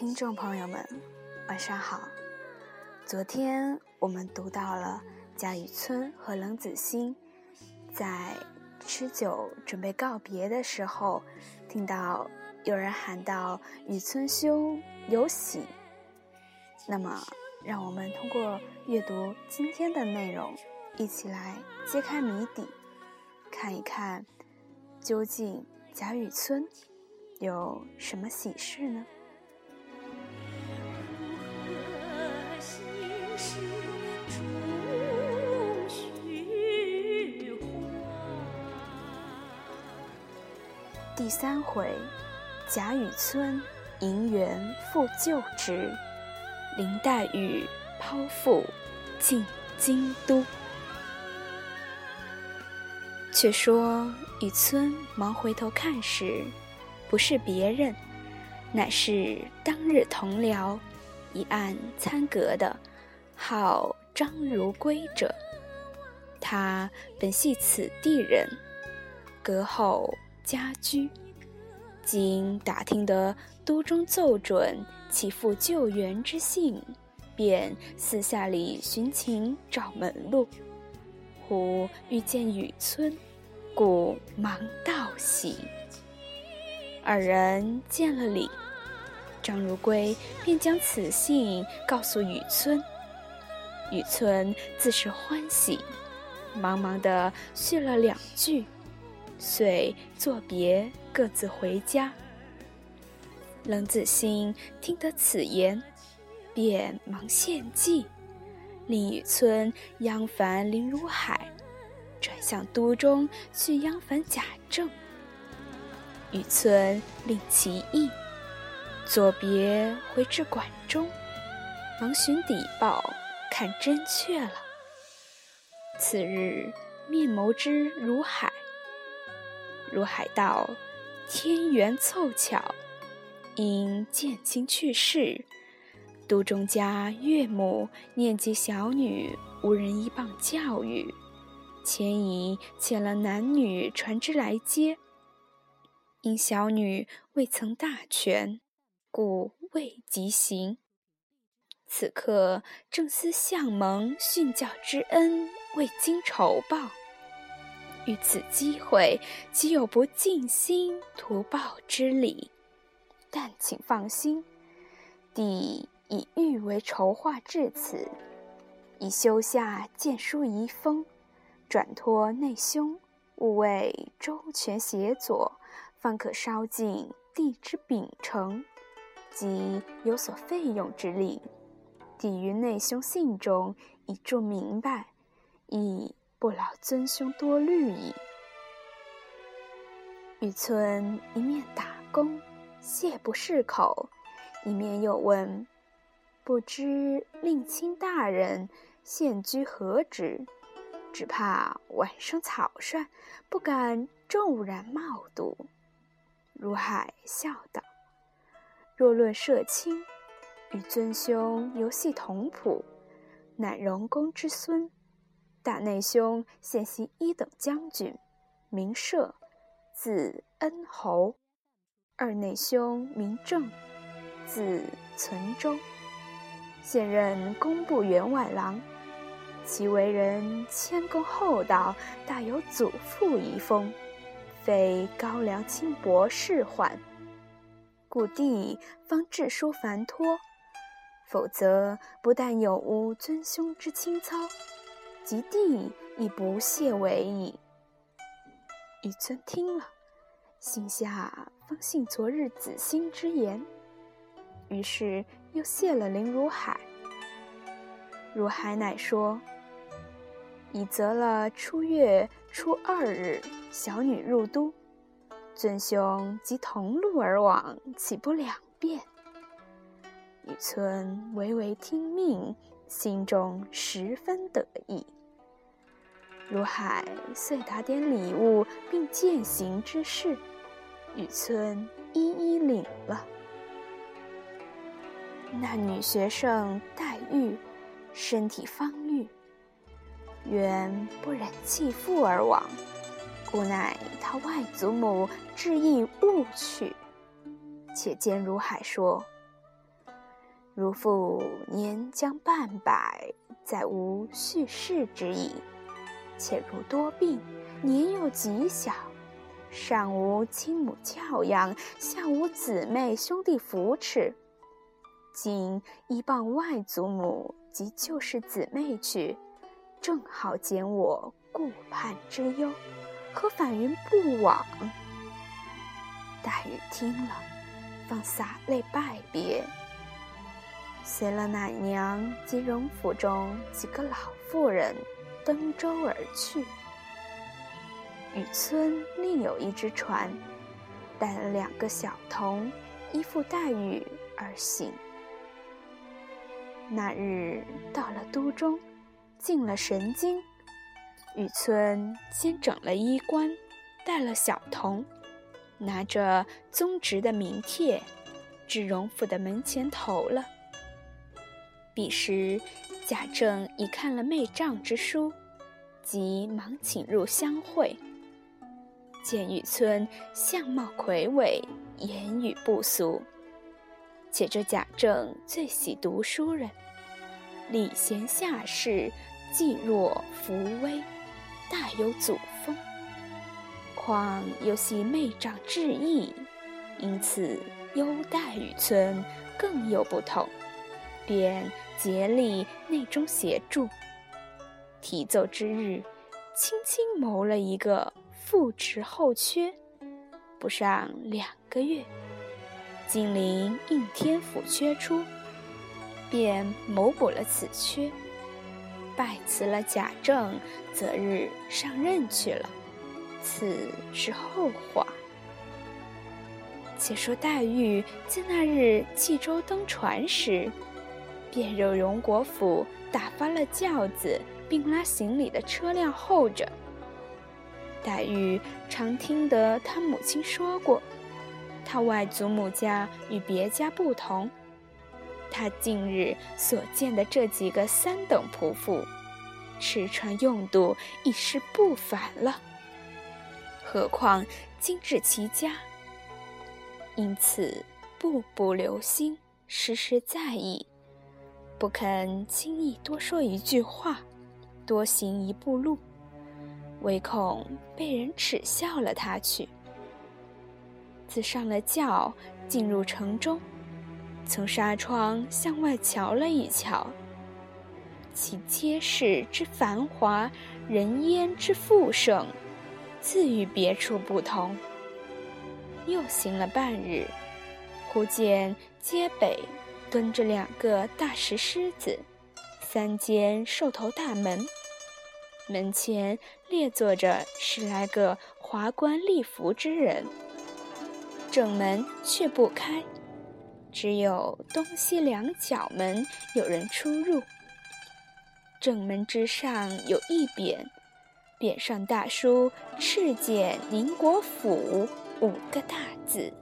听众朋友们，晚上好。昨天我们读到了贾雨村和冷子兴在吃酒准备告别的时候，听到有人喊道：“雨村兄有喜。”那么，让我们通过阅读今天的内容，一起来揭开谜底，看一看究竟贾雨村。有什么喜事呢？第三回，贾雨村银元复旧职，林黛玉剖腹进京都。却说雨村忙回头看时。不是别人，乃是当日同僚，一案参阁的，号张如圭者。他本系此地人，阁后家居。经打听得都中奏准起复救援之信，便私下里寻情找门路。忽遇见雨村，故忙道喜。二人见了礼，张如圭便将此信告诉雨村。雨村自是欢喜，忙忙的叙了两句，遂作别，各自回家。冷子兴听得此言，便忙献计，令雨村央烦林如海，转向都中去央烦贾政。雨村令其意，作别回至馆中，忙寻底报，看真确了。次日面谋之如海，如海道：天缘凑巧，因见亲去世，都中家岳母念及小女无人依傍教育，前已遣了男女船只来接。因小女未曾大权，故未及行。此刻正思相蒙训教之恩，未经酬报。遇此机会，岂有不尽心图报之理？但请放心，弟已欲为筹划至此，已修下荐书遗封，转托内兄，务为周全协佐。方可稍尽地之秉承，即有所费用之力。抵于内兄信中已注明白，亦不劳尊兄多虑矣。雨村一面打工，谢不释口，一面又问：“不知令亲大人现居何职？只怕晚生草率，不敢骤然冒读。”如海笑道：“若论社亲，与尊兄犹系同谱，乃荣公之孙。大内兄现系一等将军，名社，字恩侯；二内兄名正，字存周，现任工部员外郎。其为人谦恭厚道，大有祖父遗风。”非高粱轻薄世宦，故弟方致书繁托，否则不但有无尊兄之清操，及弟亦不屑为矣。雨村听了，心下方信昨日子兴之言，于是又谢了林如海。如海乃说。已择了初月初二日，小女入都，尊兄即同路而往，岂不两便？雨村唯唯听命，心中十分得意。如海遂打点礼物，并饯行之事，雨村一一领了。那女学生黛玉，身体方愈。原不忍弃父而亡，故乃他外祖母致意误去。且见如海说：“如父年将半百，再无续世之意；且如多病，年又极小，上无亲母教养，下无姊妹兄弟扶持。今依傍外祖母及旧世姊妹去，正好减我顾盼之忧，可反云不往？”黛玉听了，方洒泪拜别，随了奶娘及荣府中几个老妇人登舟而去。雨村另有一只船，带了两个小童，依附黛玉而行。那日到了都中，进了神经，雨村先整了衣冠，带了小童。拿着宗侄的名帖，至荣府的门前投了。彼时贾政已看了媚丈之书，即忙请入相会。见雨村相貌魁伟，言语不俗，且这贾政最喜读书人，礼贤下士，济弱扶危，大有祖风。况又系妹长志意，因此优待雨村更有不同，便竭力内中协助。提奏之日，轻轻谋了一个复职后缺，不上两个月，金陵应天府缺出，便谋补了此缺，拜辞了贾政，择日上任去了。此是后话。且说黛玉自那日济州登船时，便由荣国府打发了轿子，并拉行李的车辆候着。黛玉常听得她母亲说过，她外祖母家与别家不同，她近日所见的这几个三等仆妇，吃穿用度已是不凡了。何况今日其家，因此步步留心，时时在意，不肯轻易多说一句话，多行一步路，唯恐被人耻笑了他去。自上了轿，进入城中，从纱窗向外瞧了一瞧，其街市之繁华，人烟之富盛。自与别处不同。又行了半日，忽见街北蹲着两个大石狮子，三间兽头大门，门前列坐着十来个华冠丽服之人。正门却不开，只有东西两角门有人出入。正门之上有一匾。匾上大书“赤剑宁国府”五个大字。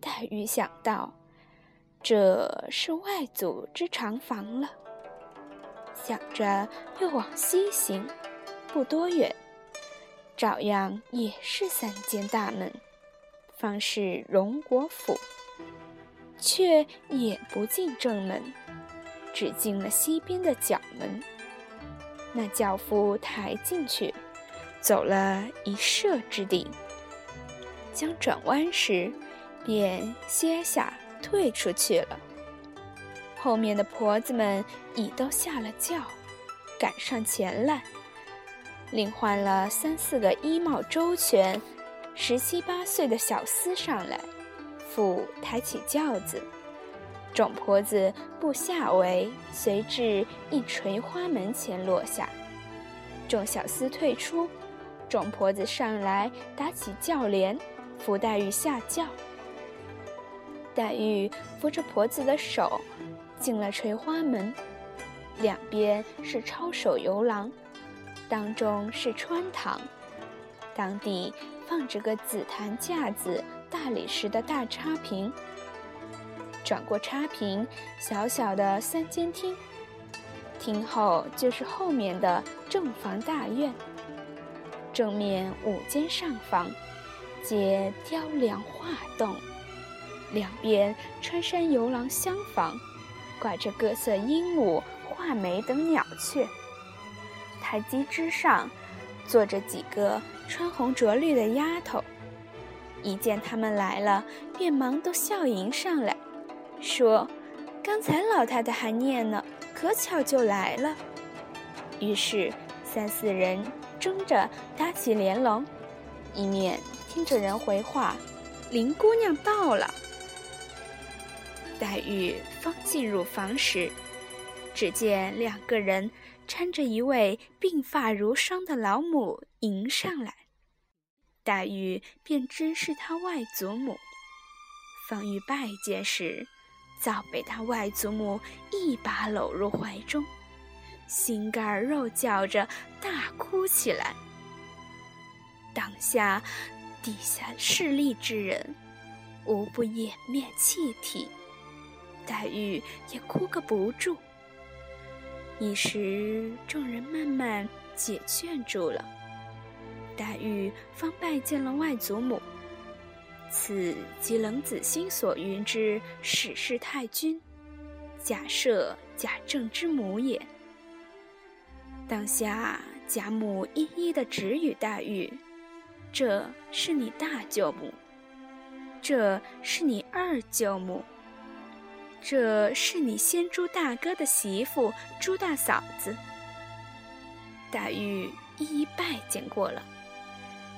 黛玉想到，这是外祖之长房了。想着又往西行，不多远，照样也是三间大门，方是荣国府，却也不进正门，只进了西边的角门。那轿夫抬进去，走了一射之地，将转弯时，便歇下退出去了。后面的婆子们已都下了轿，赶上前来，另换了三四个衣帽周全、十七八岁的小厮上来，父抬起轿子。众婆子步下围，随至一垂花门前落下。众小厮退出，众婆子上来打起轿帘，扶黛玉下轿。黛玉扶着婆子的手，进了垂花门，两边是抄手游廊，当中是穿堂，当地放着个紫檀架子、大理石的大插屏。转过插屏，小小的三间厅，厅后就是后面的正房大院。正面五间上房，皆雕梁画栋，两边穿山游廊厢房，挂着各色鹦鹉、画眉等鸟雀。台基之上，坐着几个穿红着绿的丫头，一见他们来了，便忙都笑迎上来，说：“刚才老太太还念呢，可巧就来了。”于是三四人争着搭起帘笼，一面听着人回话：“林姑娘到了。”黛玉方进入房时，只见两个人搀着一位鬓发如霜的老母迎上来，黛玉便知是他外祖母。方欲拜见时，早被他外祖母一把搂入怀中，心肝肉叫着大哭起来。当下底下势力之人，无不掩面泣涕。黛玉也哭个不住，一时众人慢慢解劝住了，黛玉方拜见了外祖母。此即冷子兴所云之史氏太君，假设、贾政之母也。当下贾母一一的指与黛玉：“这是你大舅母，这是你二舅母。”这是你先朱大哥的媳妇朱大嫂子。黛玉一一拜见过了，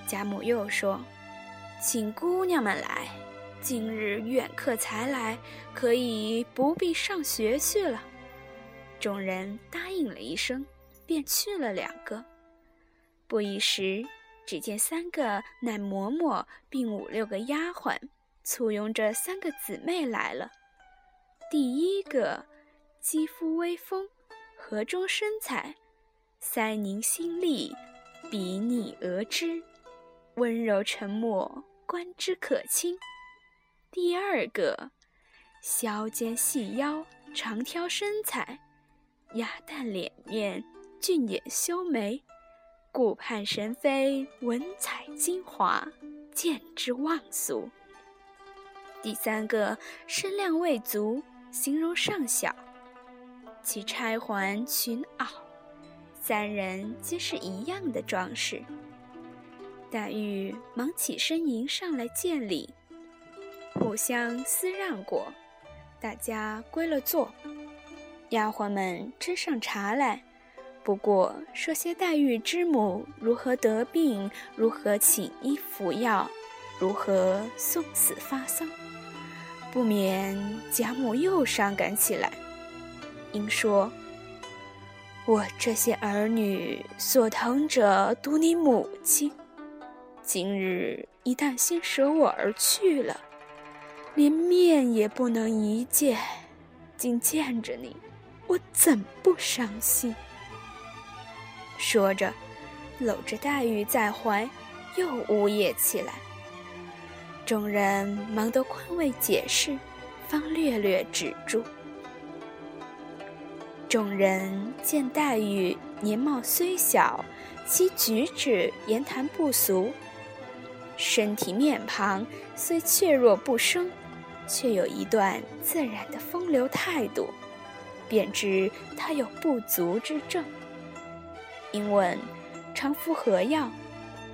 贾母又说：“请姑娘们来，今日远客才来，可以不必上学去了。”众人答应了一声，便去了两个。不一时，只见三个奶嬷嬷并五六个丫鬟，簇拥着三个姊妹来了。第一个，肌肤微丰，河中身材，腮凝心丽，鼻腻额脂，温柔沉默，观之可亲。第二个，削肩细腰，长挑身材，鸭蛋脸面，俊眼修眉，顾盼神飞，文采精华，见之忘俗。第三个，身量未足。形容尚小，其钗环裙袄，三人皆是一样的装饰。黛玉忙起身迎上来见礼，互相私让过，大家归了座。丫鬟们斟上茶来，不过说些黛玉之母如何得病，如何请医服药，如何送死发丧。不免贾母又伤感起来，应说：“我这些儿女所疼者，独你母亲。今日一旦先舍我而去了，连面也不能一见，竟见着你，我怎不伤心？”说着，搂着黛玉在怀，又呜咽起来。众人忙得宽慰解释，方略略止住。众人见黛玉年貌虽小，其举止言谈不俗，身体面庞虽怯弱不生，却有一段自然的风流态度，便知她有不足之症。因问常服何药，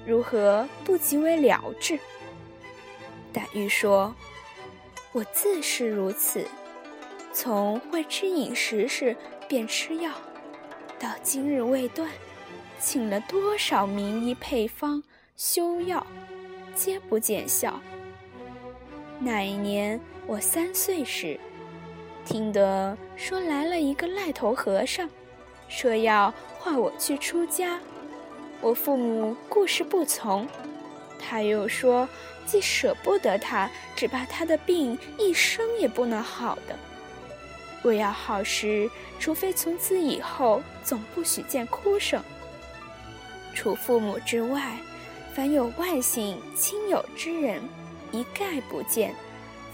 如何不即为了治？黛玉说：“我自是如此，从会吃饮食时便吃药，到今日未断，请了多少名医配方修药，皆不见效。那一年我三岁时，听得说来了一个赖头和尚，说要化我去出家，我父母固是不从，他又说。”既舍不得他，只怕他的病一生也不能好的。若要好时，除非从此以后总不许见哭声。除父母之外，凡有外姓亲友之人，一概不见，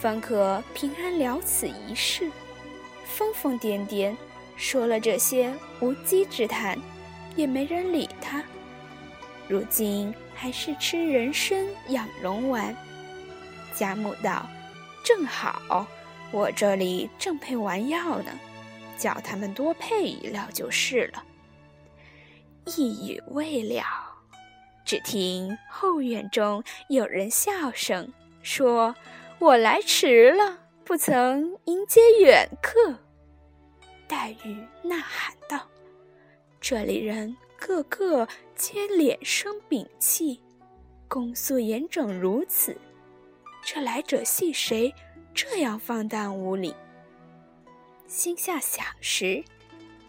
方可平安了此一世。疯疯癫癫，说了这些无稽之谈，也没人理他。如今。还是吃人参养荣丸。贾母道：“正好，我这里正配完药呢，叫他们多配一料就是了。”一语未了，只听后院中有人笑声说：“我来迟了，不曾迎接远客。”黛玉呐喊道：“这里人个个皆脸生屏气，公肃严整如此，这来者系谁？这样放荡无礼？”心下想时。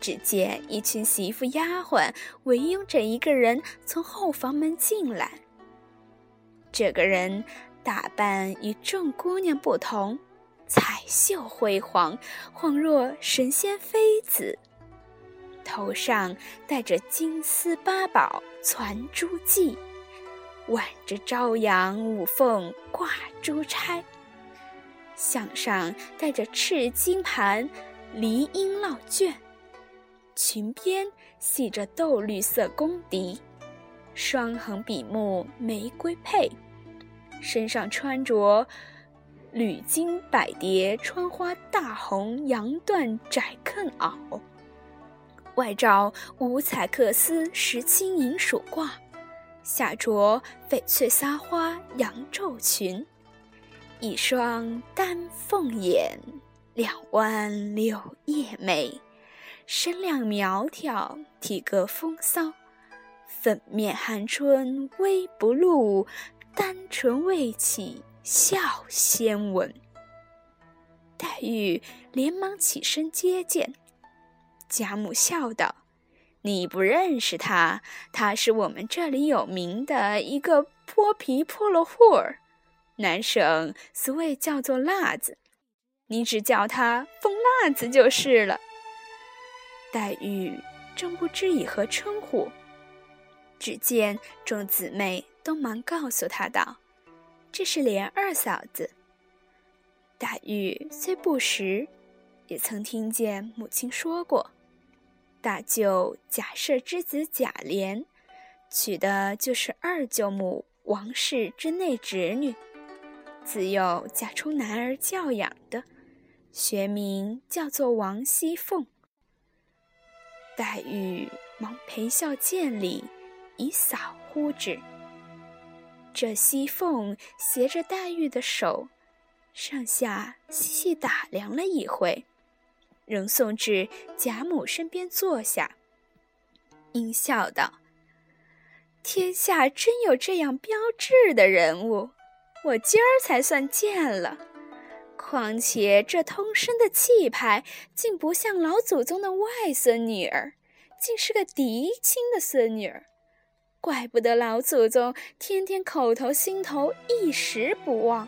只见一群媳妇丫鬟围拥着一个人从后房门进来。这个人打扮与众姑娘不同，彩绣辉煌，恍若神仙妃子。头上戴着金丝八宝攒珠髻，挽着朝阳五凤挂珠钗，项上戴着赤金盘梨缨烙卷。裙边系着豆绿色宫笛，双横笔目玫瑰佩，身上穿着缕金百蝶穿花大红洋缎窄裉袄，外罩五彩缂丝石青银鼠褂，下着翡翠撒花洋皱裙，一双丹凤眼，两弯柳叶眉。身量苗条，体格风骚，粉面含春微不露，丹唇未启笑先闻。黛玉连忙起身接见，贾母笑道：“你不认识他，他是我们这里有名的一个泼皮泼了户儿，南省俗谓叫做辣子，你只叫他疯辣子就是了。”黛玉正不知以何称呼，只见众姊妹都忙告诉她道：“这是莲二嫂子。”黛玉虽不识，也曾听见母亲说过，大舅贾赦之子贾琏，娶的就是二舅母王氏之内侄女，自幼贾充男儿教养的，学名叫做王熙凤。黛玉忙陪笑见礼，以扫呼之。这熙凤携着黛玉的手，上下细细打量了一回，仍送至贾母身边坐下，阴笑道：“天下真有这样标致的人物，我今儿才算见了。况且这通身的气派，竟不像老祖宗的外孙女儿。”竟是个嫡亲的孙女儿，怪不得老祖宗天天口头心头一时不忘。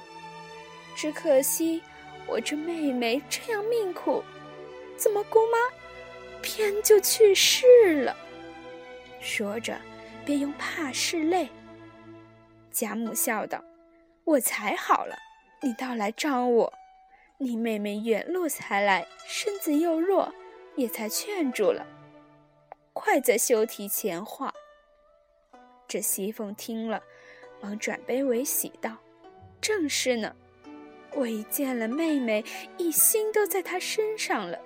只可惜我这妹妹这样命苦，怎么姑妈偏就去世了？说着，便用怕拭泪。贾母笑道：“我才好了，你倒来招我。你妹妹远路才来，身子又弱，也才劝住了。”快再休提前话。这熙凤听了，忙转悲为喜道：“正是呢，我一见了妹妹，一心都在她身上了，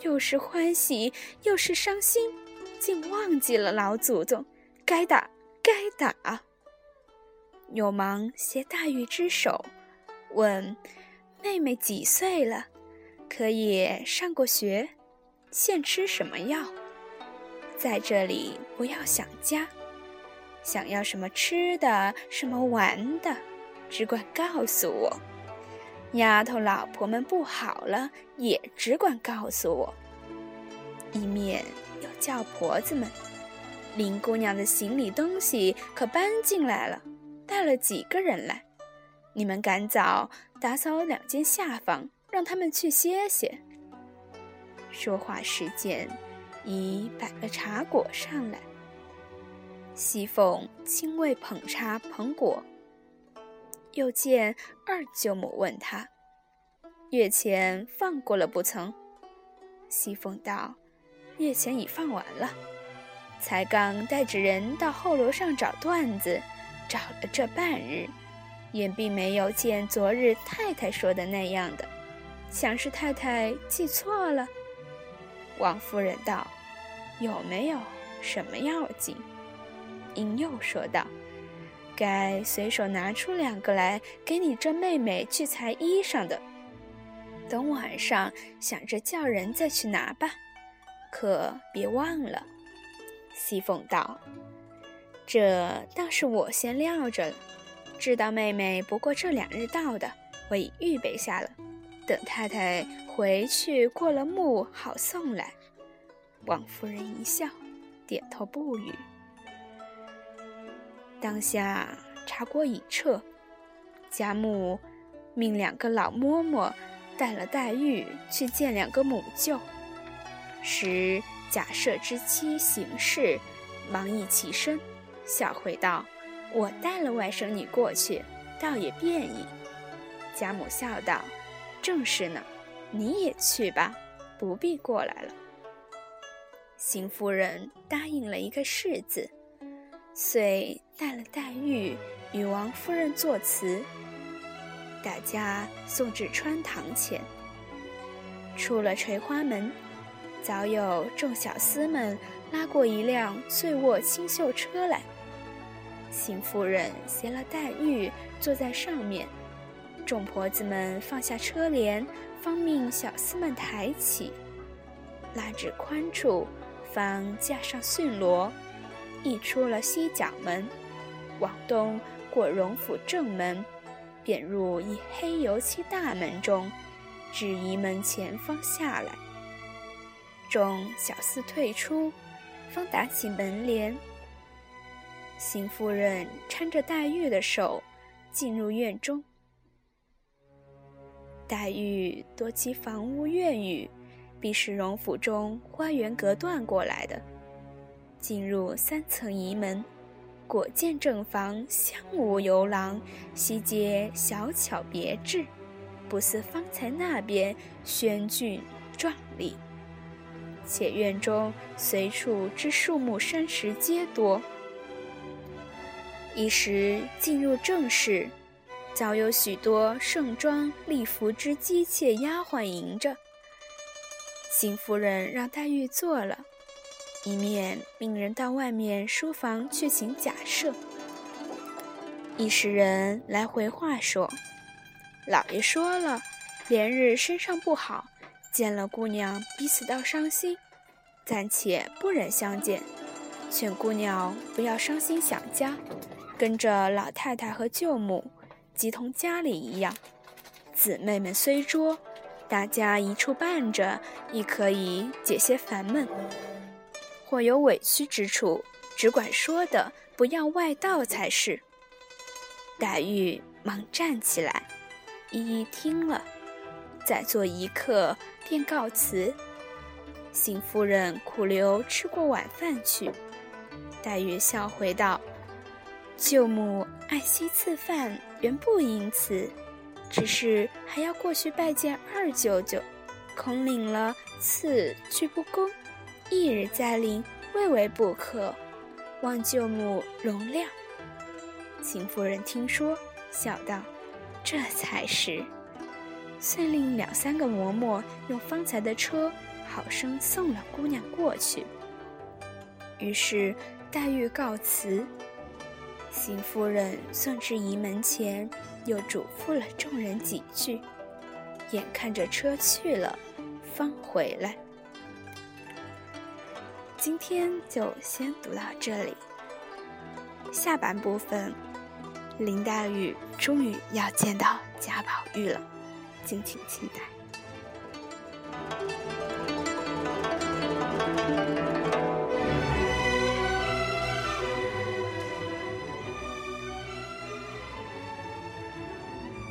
又是欢喜又是伤心，竟忘记了老祖宗。该打，该打。”又忙携黛玉之手，问：“妹妹几岁了？可也上过学？现吃什么药？”在这里不要想家，想要什么吃的、什么玩的，只管告诉我。丫头、老婆们不好了，也只管告诉我。一面又叫婆子们：“林姑娘的行李东西可搬进来了，带了几个人来？你们赶早打扫两间下房，让他们去歇歇。”说话时间。已摆了茶果上来，熙凤亲为捧茶捧果。又见二舅母问他：“月钱放过了不曾？”西凤道：“月钱已放完了，才刚带着人到后楼上找缎子，找了这半日，也并没有见昨日太太说的那样的，想是太太记错了。王夫人道：“有没有什么要紧？”英又说道：“该随手拿出两个来给你这妹妹去裁衣裳的。等晚上想着叫人再去拿吧，可别忘了。”熙凤道：“这倒是我先料着了。”知道妹妹不过这两日到的，我已预备下了，等太太回去过了目，好送来。王夫人一笑，点头不语。当下茶锅已撤，贾母命两个老嬷嬷带了黛玉去见两个母舅，使贾赦之妻邢氏忙一起身，笑回道。我带了外甥女过去，倒也便宜。贾母笑道：“正是呢，你也去吧，不必过来了。”邢夫人答应了一个“是”字，遂带了黛玉与王夫人作辞，大家送至穿堂前。出了垂花门，早有众小厮们拉过一辆醉卧清秀车来。邢夫人携了黛玉坐在上面，众婆子们放下车帘，方命小厮们抬起，拉至宽处，方架上驯骡，一出了西角门，往东过荣府正门，便入一黑油漆大门中，至仪门前方下来。众小厮退出，方打起门帘。邢夫人搀着黛玉的手进入院中。黛玉多其房屋院宇，必是荣府中花园隔断过来的。进入三层仪门，果见正房香无游廊，西街小巧别致，不似方才那边轩峻壮丽。且院中随处之树木山石皆多。一时进入正室，早有许多盛装丽服之姬妾丫鬟迎着。邢夫人让黛玉坐了，一面命人到外面书房去请贾赦。一时人来回话说：“老爷说了，连日身上不好，见了姑娘彼此倒伤心，暂且不忍相见，劝姑娘不要伤心想家。”跟着老太太和舅母，即同家里一样。姊妹们虽多，大家一处伴着，亦可以解些烦闷。或有委屈之处，只管说的，不要外道才是。黛玉忙站起来，一一听了，再坐一刻，便告辞。邢夫人苦留吃过晚饭去。黛玉笑回道。舅母爱惜赐饭，原不因此，只是还要过去拜见二舅舅，恐领了赐去不恭，一日再临，未为不可，望舅母容谅。邢夫人听说，笑道：“这才是。”遂令两三个嬷嬷用方才的车，好生送了姑娘过去。于是黛玉告辞。邢夫人送至仪门前，又嘱咐了众人几句，眼看着车去了，方回来。今天就先读到这里，下半部分，林黛玉终于要见到贾宝玉了，敬请期待。